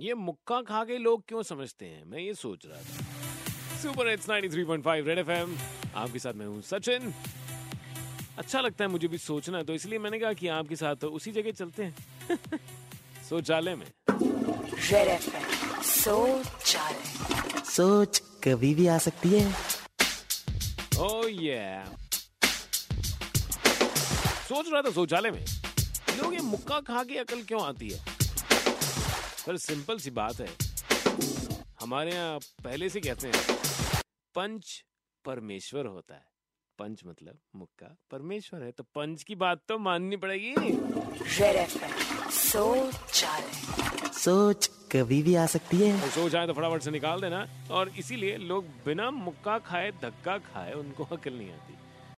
ये मुक्का खा के लोग क्यों समझते हैं? मैं ये सोच रहा था। Super it's 93.5 red FM. आपके साथ मैं हूँ सचिन। अच्छा लगता है मुझे भी सोचना तो इसलिए मैंने कहा कि आपके साथ तो उसी जगह चलते हैं। शौचालय में। Red FM. सोच कभी भी आ सकती है। ओह ये सोच रहा था शौचालय में। लोग ये मुक्का खा के अकल क्यों आती है? पर सिंपल सी बात है। हमारे यहाँ पहले से कहते हैं पंच परमेश्वर होता है। पंच मतलब मुक्का परमेश्वर है। तो पंच की बात तो माननी पड़ेगी। शौचालय सोच कभी भी आ सकती है। तो सोच आए तो फटाफट से निकाल देना। और इसीलिए लोग बिना मुक्का खाए धक्का खाए उनको अकल नहीं आती।